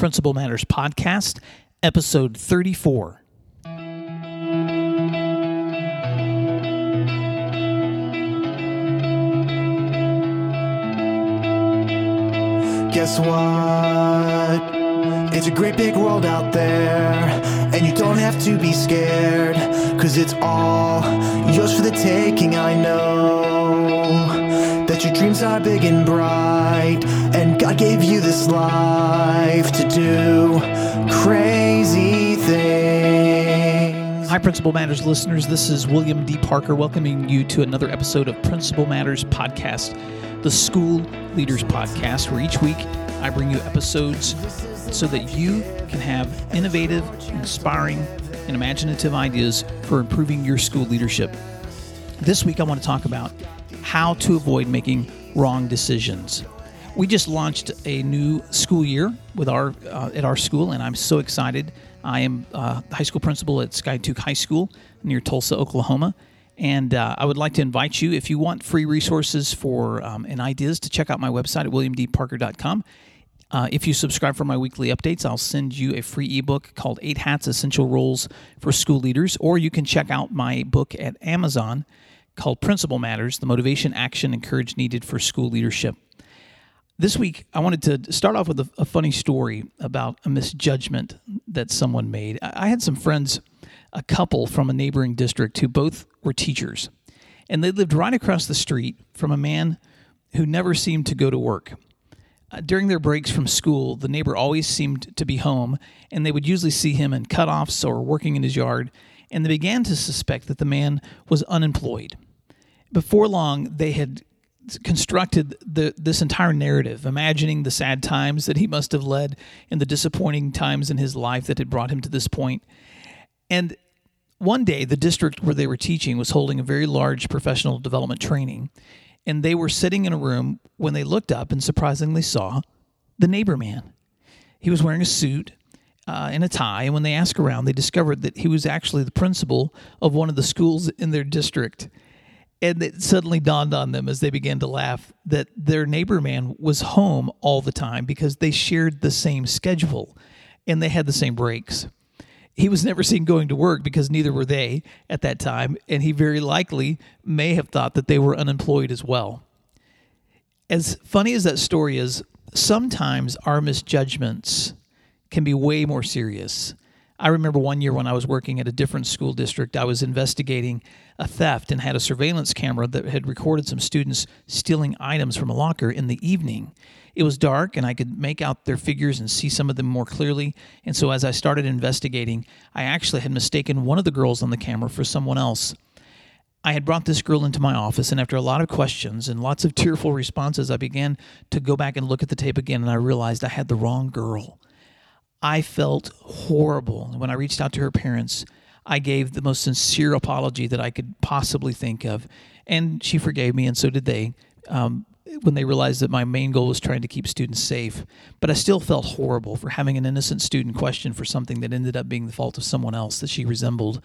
Principal Matters Podcast, episode 34. Guess what? It's a great big world out there, and you don't have to be scared, cause it's all yours for the taking. I know dreams are big and bright, and God gave you this life to do crazy things. Hi, Principal Matters listeners. This is William D. Parker welcoming you to another episode of Principal Matters Podcast, the School Leaders Podcast, where each week I bring you episodes so that you can have innovative, inspiring, and imaginative ideas for improving your school leadership. This week, I want to talk about how to avoid making wrong decisions. We just launched a new school year with our uh, at our school, and I'm so excited. I am uh, the high school principal at Skiatook High School near Tulsa, Oklahoma, and uh, I would like to invite you if you want free resources for um, and ideas to check out my website at williamdparker.com. Uh, if you subscribe for my weekly updates, I'll send you a free ebook called Eight Hats Essential Roles for School Leaders, or you can check out my book at Amazon called Principal Matters The Motivation, Action, and Courage Needed for School Leadership. This week, I wanted to start off with a, a funny story about a misjudgment that someone made. I, I had some friends, a couple from a neighboring district, who both were teachers, and they lived right across the street from a man who never seemed to go to work. Uh, during their breaks from school, the neighbor always seemed to be home, and they would usually see him in cutoffs or working in his yard, and they began to suspect that the man was unemployed. Before long, they had constructed the, this entire narrative, imagining the sad times that he must have led and the disappointing times in his life that had brought him to this point. And one day, the district where they were teaching was holding a very large professional development training and they were sitting in a room when they looked up and surprisingly saw the neighbor man. He was wearing a suit uh, and a tie, and when they asked around, they discovered that he was actually the principal of one of the schools in their district. And it suddenly dawned on them as they began to laugh that their neighbor man was home all the time because they shared the same schedule and they had the same breaks he was never seen going to work because neither were they at that time, and he very likely may have thought that they were unemployed as well. As funny as that story is, sometimes our misjudgments can be way more serious. I remember one year when I was working at a different school district, I was investigating a theft and had a surveillance camera that had recorded some students stealing items from a locker in the evening. It was dark and I could make out their figures and see some of them more clearly. And so as I started investigating, I actually had mistaken one of the girls on the camera for someone else. I had brought this girl into my office, and after a lot of questions and lots of tearful responses, I began to go back and look at the tape again, and I realized I had the wrong girl. I felt horrible. When I reached out to her parents, I gave the most sincere apology that I could possibly think of. And she forgave me, and so did they. Um, when they realized that my main goal was trying to keep students safe. But I still felt horrible for having an innocent student question for something that ended up being the fault of someone else that she resembled.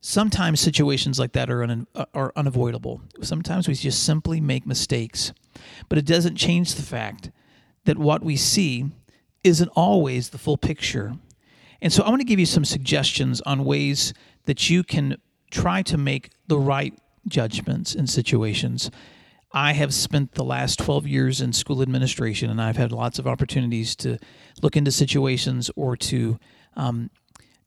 Sometimes situations like that are, un- are unavoidable. Sometimes we just simply make mistakes. But it doesn't change the fact that what we see isn't always the full picture. And so I want to give you some suggestions on ways that you can try to make the right judgments in situations. I have spent the last 12 years in school administration, and I've had lots of opportunities to look into situations or to um,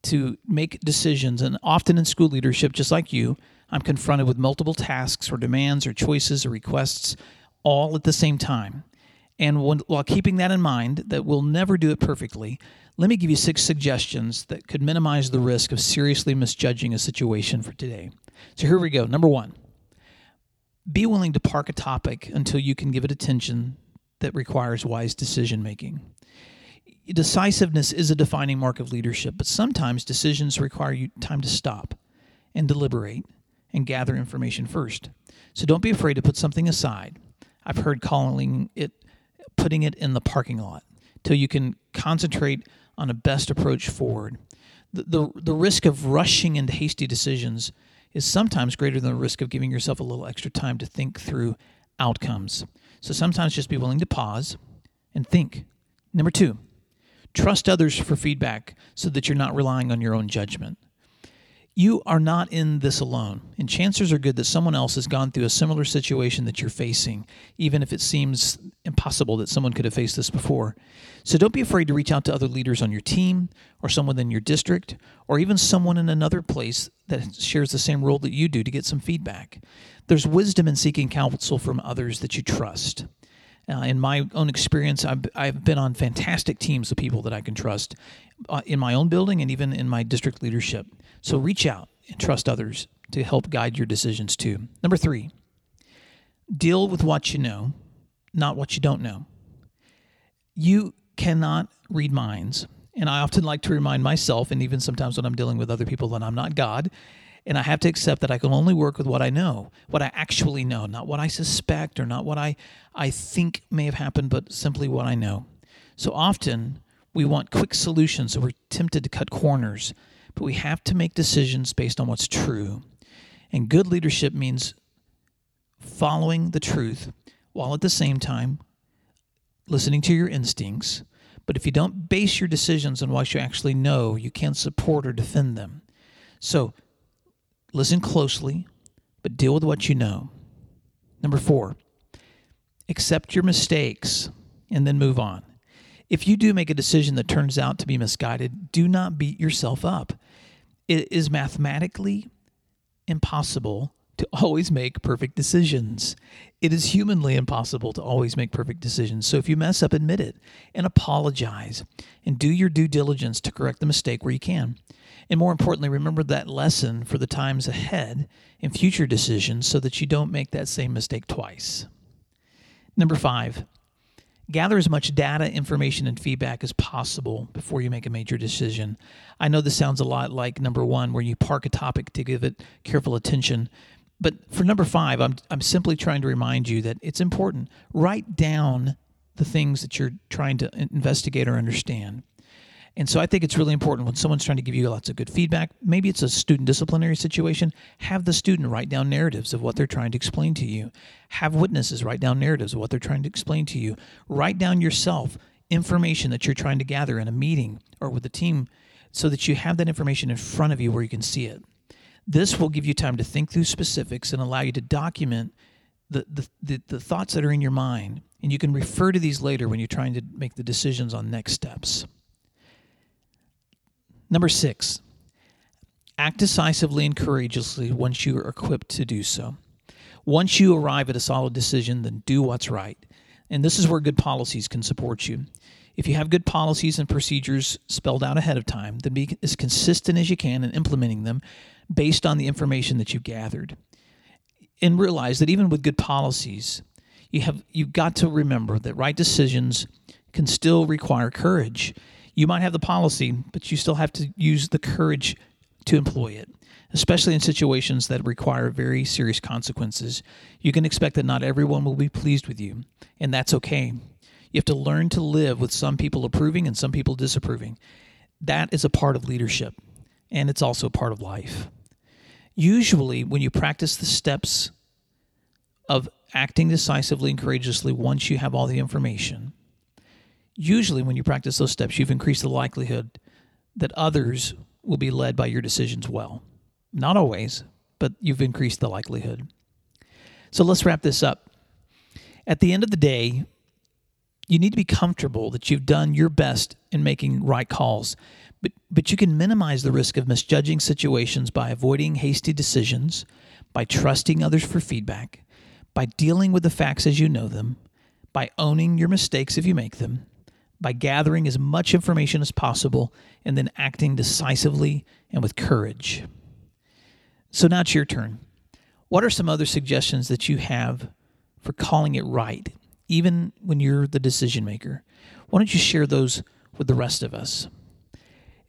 to make decisions. And often in school leadership, just like you, I'm confronted with multiple tasks or demands or choices or requests all at the same time. And when, while keeping that in mind, that we'll never do it perfectly, let me give you six suggestions that could minimize the risk of seriously misjudging a situation for today. So here we go. Number one, be willing to park a topic until you can give it attention that requires wise decision making. Decisiveness is a defining mark of leadership, but sometimes decisions require you time to stop and deliberate and gather information first. So don't be afraid to put something aside. I've heard calling it putting it in the parking lot till you can concentrate on a best approach forward. The, the, the risk of rushing into hasty decisions is sometimes greater than the risk of giving yourself a little extra time to think through outcomes. So sometimes just be willing to pause and think. Number two, Trust others for feedback so that you're not relying on your own judgment. You are not in this alone, and chances are good that someone else has gone through a similar situation that you're facing, even if it seems impossible that someone could have faced this before. So don't be afraid to reach out to other leaders on your team, or someone in your district, or even someone in another place that shares the same role that you do to get some feedback. There's wisdom in seeking counsel from others that you trust. Uh, in my own experience, I've, I've been on fantastic teams of people that I can trust uh, in my own building and even in my district leadership. So reach out and trust others to help guide your decisions too. Number three, deal with what you know, not what you don't know. You cannot read minds. And I often like to remind myself, and even sometimes when I'm dealing with other people, that I'm not God. And I have to accept that I can only work with what I know, what I actually know, not what I suspect or not what I, I think may have happened, but simply what I know. So often we want quick solutions, so we're tempted to cut corners but we have to make decisions based on what's true. And good leadership means following the truth while at the same time listening to your instincts. But if you don't base your decisions on what you actually know, you can't support or defend them. So listen closely, but deal with what you know. Number four, accept your mistakes and then move on. If you do make a decision that turns out to be misguided, do not beat yourself up. It is mathematically impossible to always make perfect decisions. It is humanly impossible to always make perfect decisions. So if you mess up, admit it and apologize and do your due diligence to correct the mistake where you can. And more importantly, remember that lesson for the times ahead in future decisions so that you don't make that same mistake twice. Number five, Gather as much data, information, and feedback as possible before you make a major decision. I know this sounds a lot like number one, where you park a topic to give it careful attention. But for number five, I'm, I'm simply trying to remind you that it's important. Write down the things that you're trying to investigate or understand. And so I think it's really important when someone's trying to give you lots of good feedback, maybe it's a student disciplinary situation, have the student write down narratives of what they're trying to explain to you. Have witnesses write down narratives of what they're trying to explain to you. Write down yourself information that you're trying to gather in a meeting or with a team so that you have that information in front of you where you can see it. This will give you time to think through specifics and allow you to document the, the, the, the thoughts that are in your mind. And you can refer to these later when you're trying to make the decisions on next steps. Number six, act decisively and courageously once you are equipped to do so. Once you arrive at a solid decision, then do what's right. And this is where good policies can support you. If you have good policies and procedures spelled out ahead of time, then be as consistent as you can in implementing them based on the information that you've gathered. And realize that even with good policies, you have you've got to remember that right decisions can still require courage you might have the policy, but you still have to use the courage to employ it, especially in situations that require very serious consequences. You can expect that not everyone will be pleased with you, and that's okay. You have to learn to live with some people approving and some people disapproving. That is a part of leadership, and it's also a part of life. Usually, when you practice the steps of acting decisively and courageously once you have all the information, usually when you practice those steps, you've increased the likelihood that others will be led by your decisions well. Not always, but you've increased the likelihood. So let's wrap this up. At the end of the day, you need to be comfortable that you've done your best in making right calls, but, but you can minimize the risk of misjudging situations by avoiding hasty decisions, by trusting others for feedback, by dealing with the facts as you know them, by owning your mistakes if you make them, by gathering as much information as possible and then acting decisively and with courage. So now it's your turn. What are some other suggestions that you have for calling it right, even when you're the decision maker? Why don't you share those with the rest of us?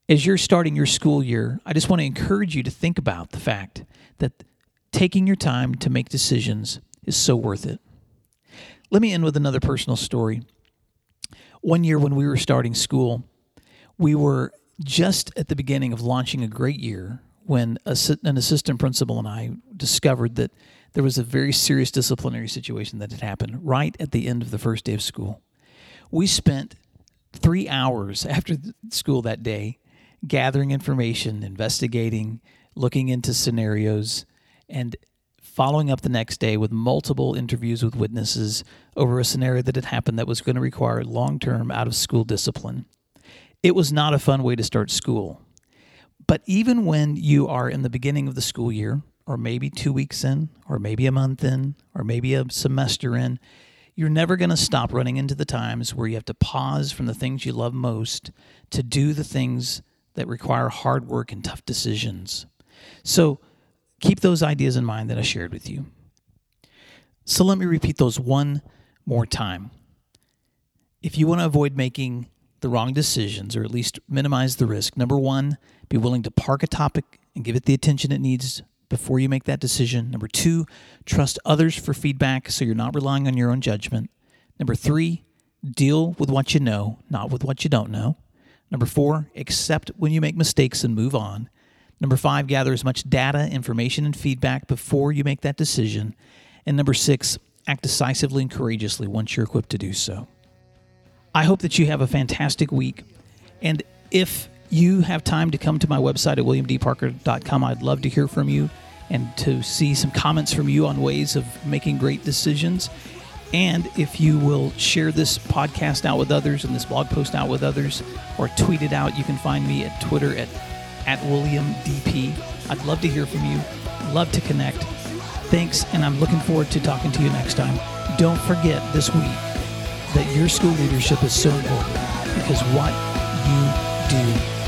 As you're starting your school year, I just want to encourage you to think about the fact that taking your time to make decisions is so worth it. Let me end with another personal story one year when we were starting school, we were just at the beginning of launching a great year when an assistant principal and I discovered that there was a very serious disciplinary situation that had happened right at the end of the first day of school. We spent three hours after school that day, gathering information, investigating, looking into scenarios, and following up the next day with multiple interviews with witnesses over a scenario that had happened that was going to require long term out of school discipline. It was not a fun way to start school. But even when you are in the beginning of the school year, or maybe two weeks in, or maybe a month in, or maybe a semester in, you're never going to stop running into the times where you have to pause from the things you love most to do the things that require hard work and tough decisions. So, keep those ideas in mind that I shared with you. So let me repeat those one more time. If you want to avoid making the wrong decisions or at least minimize the risk, number one, be willing to park a topic and give it the attention it needs before you make that decision. Number two, trust others for feedback so you're not relying on your own judgment. Number three, deal with what you know, not with what you don't know. Number four, accept when you make mistakes and move on. Number five, gather as much data, information, and feedback before you make that decision. And number six, act decisively and courageously once you're equipped to do so. I hope that you have a fantastic week. And if you have time to come to my website at williamdparker.com, I'd love to hear from you and to see some comments from you on ways of making great decisions. And if you will share this podcast out with others and this blog post out with others or tweet it out, you can find me at Twitter at at William DP. I'd love to hear from you. Love to connect. Thanks, and I'm looking forward to talking to you next time. Don't forget this week that your school leadership is so important because what you do.